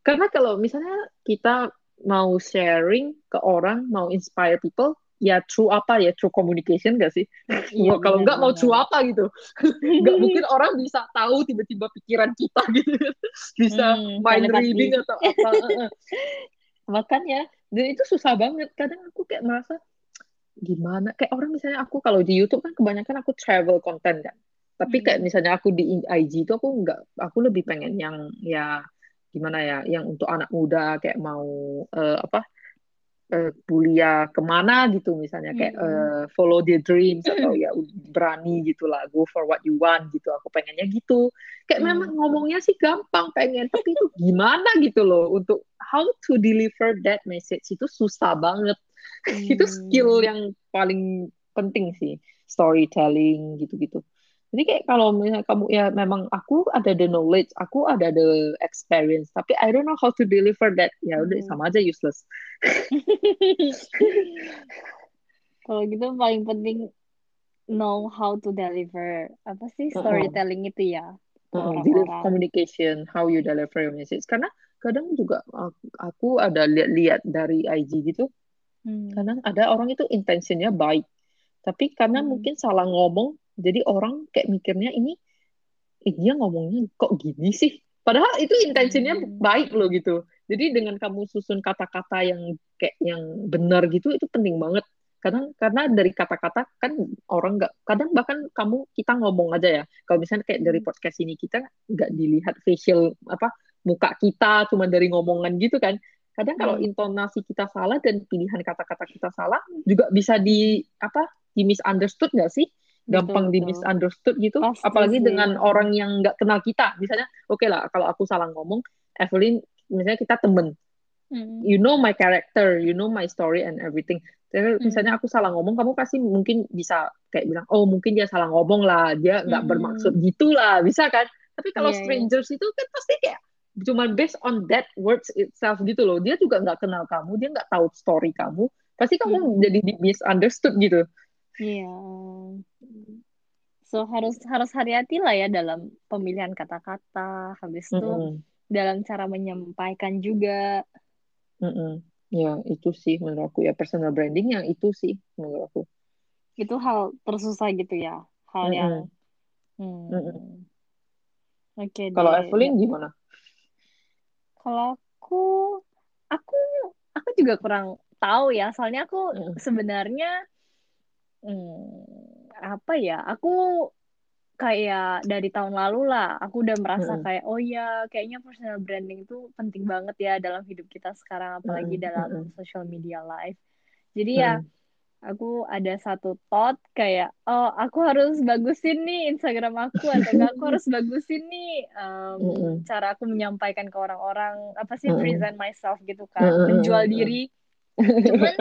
karena kalau misalnya kita mau sharing ke orang mau inspire people ya through apa ya through communication gak sih? Iya, kalau nggak mau benar-benar. apa gitu. Nggak mungkin orang bisa tahu tiba-tiba pikiran kita gitu. Bisa Hmm, mind reading atau apa makanya dan itu susah banget. Kadang aku kayak merasa gimana? Kayak orang misalnya aku kalau di YouTube kan kebanyakan aku travel content kan. Tapi kayak Hmm. misalnya aku di IG itu aku nggak aku lebih pengen yang ya gimana ya yang untuk anak muda kayak mau eh, apa eh, kuliah ke mana gitu misalnya kayak Hmm. eh, follow their dreams atau ya berani gitu lah go for what you want gitu aku pengennya gitu kayak Hmm. memang ngomongnya sih gampang pengen tapi itu gimana gitu loh untuk how to deliver that message itu susah banget itu skill Hmm. yang paling penting sih storytelling gitu-gitu Jadi kayak kalau misalnya kamu ya memang aku ada the knowledge, aku ada the experience, tapi I don't know how to deliver that. Ya udah Hmm. sama aja useless. Kalau gitu paling penting know how to deliver apa sih Uh-uh. storytelling itu ya Uh-uh, deliver orang-orang. communication, how you deliver your message. Karena kadang juga aku, aku ada lihat-lihat dari IG gitu, Hmm. kadang ada orang itu intentionnya baik, tapi karena Hmm. mungkin salah ngomong, jadi orang kayak mikirnya ini, eh, dia ngomongnya kok gini sih? Padahal itu intentionnya Hmm. baik loh gitu. Jadi dengan kamu susun kata-kata yang kayak yang benar gitu, itu penting banget. Kadang karena dari kata-kata kan orang nggak, kadang bahkan kamu kita ngomong aja ya. Kalau misalnya kayak dari Hmm. podcast ini kita nggak dilihat facial apa muka kita, cuma dari ngomongan gitu kan. Kadang kalau Hmm. intonasi kita salah dan pilihan kata-kata kita salah juga bisa di apa di misunderstood nggak sih? Gampang di Betul, betul. misunderstood gitu. Pasti Apalagi sih. dengan orang yang nggak kenal kita. Misalnya, oke lah kalau aku salah ngomong, Evelyn, misalnya kita temen, Hmm. you know my character, you know my story and everything. Tapi Hmm. misalnya aku salah ngomong, kamu pasti mungkin bisa kayak bilang, oh mungkin dia salah ngomong lah, dia nggak Hmm. bermaksud gitu lah, bisa kan? Tapi kalau Iya, iya. strangers itu kan pasti kayak cuma based on that words itself gitu loh. Dia juga nggak kenal kamu, dia nggak tahu story kamu, pasti kamu Hmm. jadi di misunderstood gitu. Iya. So harus harus hati-hati lah ya dalam pemilihan kata-kata. Habis itu Mm-mm. dalam cara menyampaikan juga. Mm-mm. Ya, itu sih menurut aku ya personal branding yang itu sih menurut aku. Itu hal tersusah gitu ya. Hal yang Mm-mm. hmm. Mm-mm. Oke Kalau deh. Evelyn gimana? Kalau aku aku aku juga kurang tahu ya. Soalnya aku Mm. sebenarnya hmm, apa ya? Aku kayak dari tahun lalu lah, aku udah merasa Mm-mm. kayak, oh ya, kayaknya personal branding itu penting banget ya dalam hidup kita sekarang, apalagi Mm-mm. dalam Mm-mm. social media life. Jadi ya, Mm-mm. aku ada satu thought kayak, oh, aku harus bagusin nih Instagram aku, atau enggak aku harus bagusin nih um, Mm-mm. cara aku menyampaikan ke orang-orang, apa sih, Mm-mm. present myself gitu kan, Mm-mm. menjual diri. Cuman,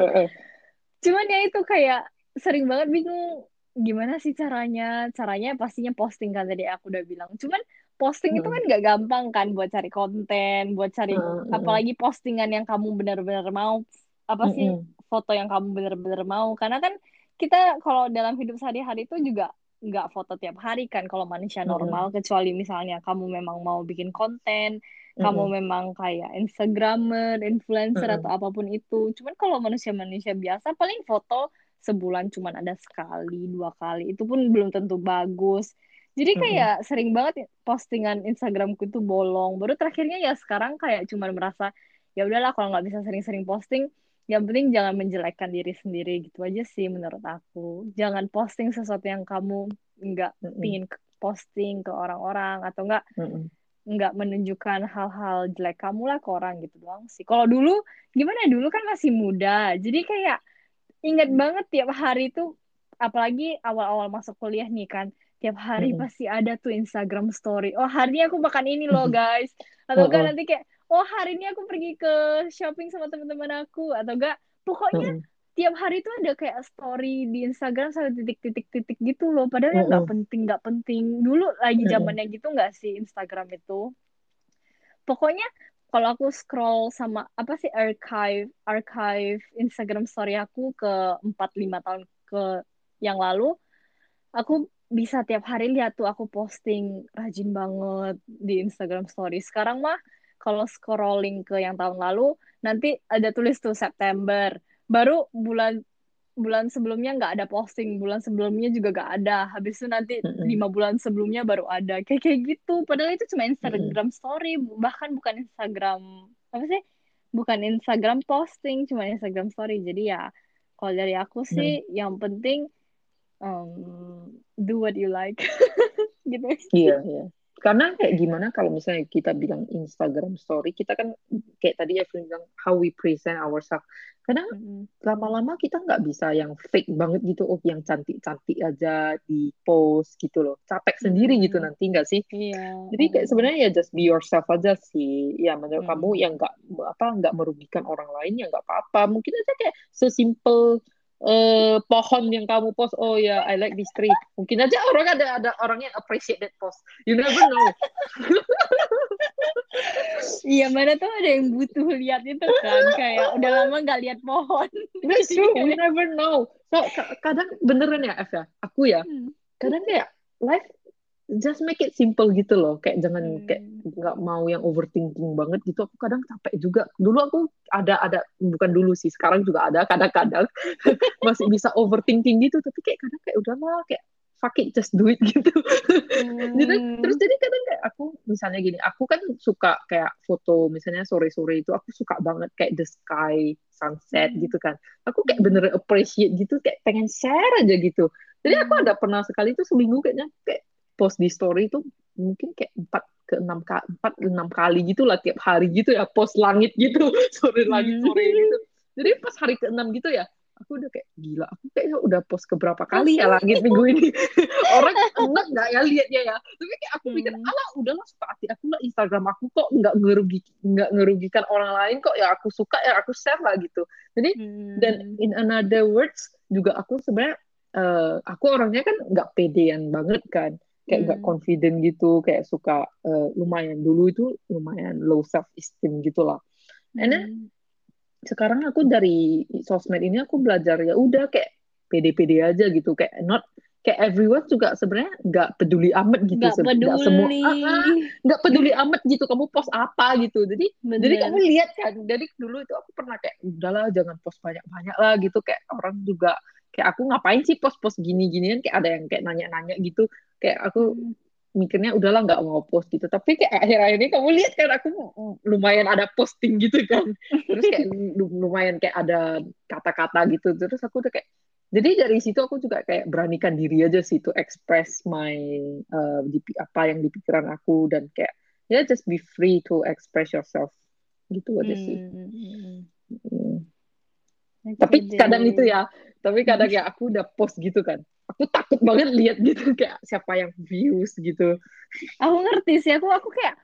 cuman ya itu kayak sering banget bingung gimana sih caranya caranya pastinya posting kan tadi aku udah bilang cuman posting itu kan nggak gampang kan buat cari konten buat cari Mm-mm. apalagi postingan yang kamu benar-benar mau apa sih Mm-mm. foto yang kamu benar-benar mau karena kan kita kalau dalam hidup sehari-hari itu juga nggak foto tiap hari kan kalau manusia normal kecuali misalnya kamu memang mau bikin konten kamu Mm-mm. memang kayak Instagramer, influencer Mm-mm. atau apa pun itu. Cuman kalau manusia-manusia biasa paling foto sebulan cuman ada sekali, dua kali. Itu pun belum tentu bagus. Jadi kayak sering banget postingan Instagramku itu bolong. Baru terakhirnya ya sekarang kayak cuman merasa ya udahlah kalau nggak bisa sering-sering posting, yang penting jangan menjelekkan diri sendiri gitu aja sih menurut aku. Jangan posting sesuatu yang kamu nggak Mm-mm. pingin posting ke orang-orang atau nggak Mm-mm. nggak menunjukkan hal-hal jelek kamu lah ke orang gitu doang sih. Kalau dulu gimana dulu kan masih muda, jadi kayak inget banget tiap hari tuh, apalagi awal-awal masuk kuliah nih kan, tiap hari Mm-mm. pasti ada tuh Instagram story. Oh hari ini aku makan ini loh guys, atau enggak Mm-mm. nanti kayak oh hari ini aku pergi ke shopping sama teman-teman aku, atau enggak pokoknya Mm-mm. tiap hari tuh ada kayak story di Instagram sampai titik-titik-titik gitu loh. Padahal nggak Mm-mm. penting nggak penting. Dulu lagi Mm-mm. zamannya gitu nggak sih Instagram itu? Pokoknya kalau aku scroll sama apa sih archive archive Instagram story aku ke 4 5 tahun ke yang lalu, aku bisa tiap hari lihat tuh aku posting rajin banget di Instagram story. Sekarang mah kalau scrolling ke yang tahun lalu nanti ada tulis tuh September. Baru bulan bulan sebelumnya nggak ada posting, bulan sebelumnya juga nggak ada. Habis itu nanti lima bulan sebelumnya baru ada. Kayak kayak gitu. Padahal itu cuma. Instagram story, bahkan bukan Instagram apa sih? Bukan Instagram posting, cuma Instagram story. Jadi ya kalau dari aku sih yang penting um, do what you like. gitu. Iya, iya. Karena kayak gimana kalau misalnya kita bilang Instagram story, kita kan kayak tadi Evelyn bilang how we present ourselves. Mm-mm. lama-lama kita nggak bisa yang fake banget gitu, oh yang cantik-cantik aja di post gitu loh. Capek sendiri gitu Mm-mm. nanti nggak sih? Iya. Jadi kayak sebenarnya ya just be yourself aja sih. Ya menurut kamu Mm. yang nggak apa nggak merugikan orang lain ya nggak apa-apa. Mungkin aja kayak sesimpel eh, pohon yang kamu post oh ya I like this tree. Mungkin aja orang ada ada orang yang appreciate that post. You never know. Iya mana tuh ada yang butuh lihat itu kan. Kayak udah lama nggak lihat pohon. that's true. You never know. So ka- kadang beneran ya F ya? Aku ya? Hmm. kadang kayak life just make it simple gitu loh kayak jangan Hmm. kayak nggak mau yang overthinking banget gitu aku kadang capek juga dulu aku ada ada bukan dulu sih sekarang juga ada kadang-kadang masih bisa overthinking gitu tapi kayak kadang kayak udahlah kayak fuck it just do it gitu Hmm. terus jadi kadang kayak aku misalnya gini aku kan suka kayak foto misalnya sore-sore itu aku suka banget kayak the sky sunset Hmm. gitu kan aku kayak bener appreciate gitu kayak pengen share aja gitu jadi aku Hmm. ada pernah sekali itu seminggu kayaknya kayak post di story itu mungkin kayak empat ke enam kali empat enam kali gitu lah tiap hari gitu ya post langit gitu sore langit Hmm. sore gitu jadi pas hari ke enam gitu ya aku udah kayak gila aku kayaknya udah post ke berapa kali ya langit minggu ini orang enak nggak ya liatnya ya tapi kayak aku mikir Hmm. ala udahlah suka hati aku lah Instagram aku kok nggak ngerugi nggak ngerugikan orang lain kok ya aku suka ya aku share lah gitu jadi Hmm. dan in another words juga aku sebenarnya eh, aku orangnya kan nggak pedean banget kan kayak nggak Hmm. confident gitu kayak suka eh, lumayan dulu itu lumayan low self esteem gitu lah and then Hmm. sekarang aku dari sosmed ini aku belajar ya udah kayak pede-pede aja gitu kayak not kayak everyone juga sebenarnya nggak peduli amat gitu nggak peduli. semua ah, ah, nggak peduli amat gitu kamu post apa gitu jadi Bener. jadi kamu lihat kan dari dulu itu aku pernah kayak udahlah jangan post banyak-banyak lah gitu kayak orang juga kayak aku ngapain sih post-post gini-ginian kayak ada yang kayak nanya-nanya gitu kayak aku Hmm. mikirnya udahlah nggak mau post gitu tapi kayak akhir-akhir ini kamu lihat kan aku lumayan ada posting gitu kan terus kayak lu- lumayan kayak ada kata-kata gitu terus aku udah kayak jadi dari situ aku juga kayak beranikan diri aja sih to express my uh, di, apa yang di pikiran aku dan kayak ya just be free to express yourself gitu aja sih Hmm. Hmm. Oke tapi kadang itu ya tapi kadang ya aku udah post gitu kan aku takut banget lihat gitu kayak siapa yang views gitu. Aku ngerti sih, aku aku kayak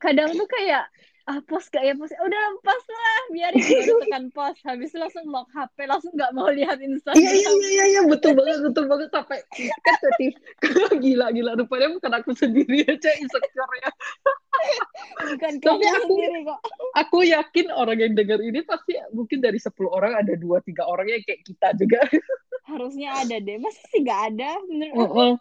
kadang tuh kayak ah post gak ya post udah post lah biarin baru tekan post habis itu langsung lock HP langsung nggak mau lihat Instagram Iya iya iya iya iya betul banget betul banget sampai kan tadi gila gila rupanya bukan aku sendiri aja insecure ya. bukan Tapi aku- sendiri kok Aku yakin orang yang dengar ini pasti mungkin dari 10 orang ada dua tiga orang yang kayak kita juga. harusnya ada deh masa sih nggak ada menurut aku Heeh.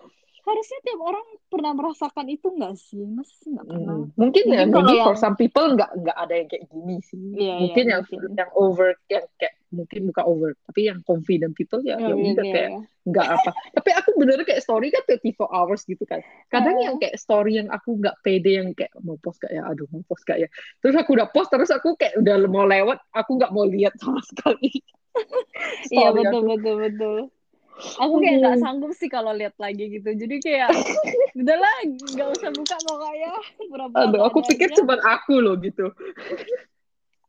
Harusnya tiap orang pernah merasakan itu nggak sih sih nggak pernah Mm. Mungkin ya Mungkin kalau for yang- some people nggak nggak ada yang kayak gini sih. Iya, mungkin iya, yang mungkin. yang over yang kayak mungkin bukan over tapi yang confident people ya ya Iya, udah iya, kayak iya. nggak apa. Tapi aku bener kayak story kan 24 hours gitu kan. Kadang Oh. yang kayak story yang aku nggak pede yang kayak mau post gak ya, aduh mau post gak ya. Terus aku udah post terus aku kayak udah mau lewat, aku nggak mau lihat sama sekali. Iya betul aku. betul betul. Aku kayak nggak sanggup sih kalau lihat lagi gitu. Jadi kayak udahlah nggak usah buka pokoknya. Pura-pura Aduh, aku pikir cuma aku loh gitu.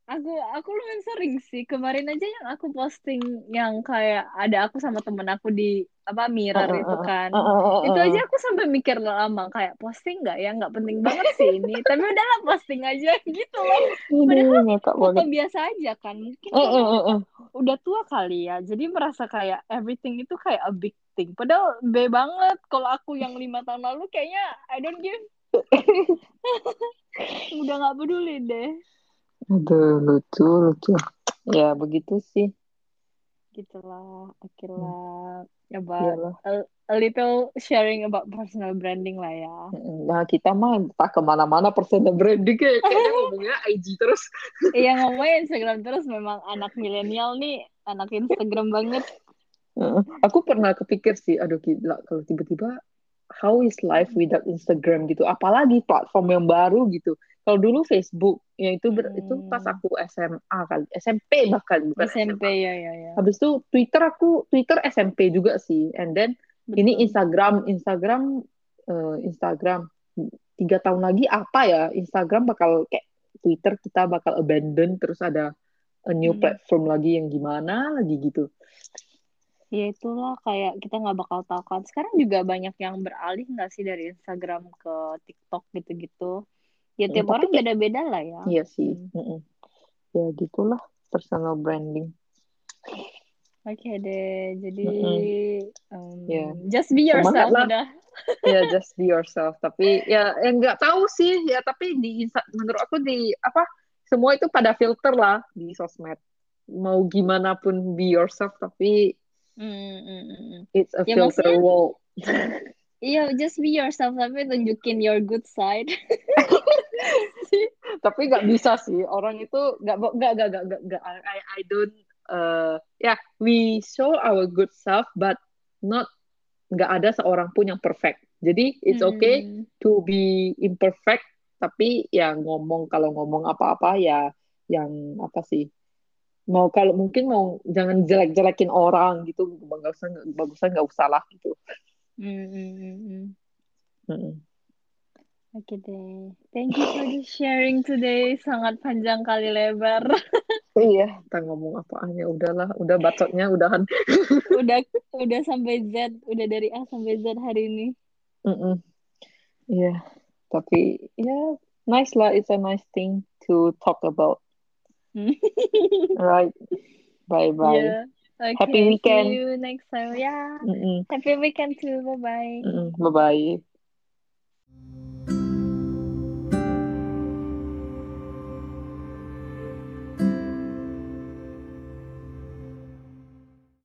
Aku aku lumayan sering sih. Kemarin aja yang aku posting yang kayak ada aku sama temen aku di apa mirror Uh, uh, itu kan. uh, uh, uh, Itu aja aku sampai mikir lama kayak posting nggak ya nggak penting banget sih ini. Tapi udahlah posting aja gitu loh. Padahal Foto biasa aja kan. Mungkin Uh, uh, uh, uh. udah tua kali ya jadi merasa kayak everything itu kayak a big thing padahal B banget kalau aku yang lima tahun lalu kayaknya I don't give udah nggak peduli deh Aduh, lucu, lucu. Ya, begitu sih. gitulah akhirnya about Iyalah. a, a little sharing about personal branding lah ya Nah, kita mah entah ke mana-mana personal branding kayak kayaknya ngomongnya IG terus. iya ngomongin Instagram terus memang anak milenial nih anak Instagram banget. Aku pernah kepikir sih, aduh gila kalau tiba-tiba how is life without Instagram gitu. Apalagi platform yang baru gitu. Kalau dulu Facebook, ya itu ber- Hmm. itu pas aku SMA kali, SMP bahkan bukan SMP SMA. ya ya ya Habis itu Twitter aku Twitter SMP juga sih. And then ini Betul. Instagram, Instagram, eh, Instagram. Tiga tahun lagi apa ya? Instagram bakal kayak Twitter kita bakal abandon terus ada a new Hmm. platform lagi yang gimana lagi gitu. Ya itulah kayak kita nggak bakal tahu kan. Sekarang juga banyak yang beralih nggak sih dari Instagram ke TikTok gitu-gitu. Ya tiap tapi orang beda-beda lah ya. Iya sih. Hmm. Ya gitulah personal branding. Oke deh, jadi um, Yeah. just be Semangat yourself lah. udah. ya just be yourself tapi ya eh, nggak tahu sih ya tapi di menurut aku di apa semua itu pada filter lah di sosmed mau gimana pun be yourself tapi hmm, hmm, hmm. it's a Ya, filter maksudnya- world Iya, just be yourself tapi tunjukin your good side. tapi nggak bisa sih. Orang itu nggak nggak nggak nggak nggak I, I don't uh, ya we show our good self but not nggak ada seorang pun yang perfect. Jadi it's okay Hmm. to be imperfect tapi ya ngomong kalau ngomong apa-apa ya yang apa sih mau kalau mungkin mau jangan jelek-jelekin orang gitu. Bagusan bagusan nggak usah lah gitu Hmm, hmm, hmm, hmm. Mm-mm. Oke deh. Thank you for the sharing today. Sangat panjang kali lebar. iya kita ngomong apaan ya udahlah udah bacotnya udahan udah udah sampai Z, udah dari A sampai Z hari ini. Iya tapi ya nice lah it's a nice thing to talk about right bye bye Yeah. Okay, Happy weekend. See you next time. Yeah. Mm-mm. Happy weekend too. Bye bye. Bye bye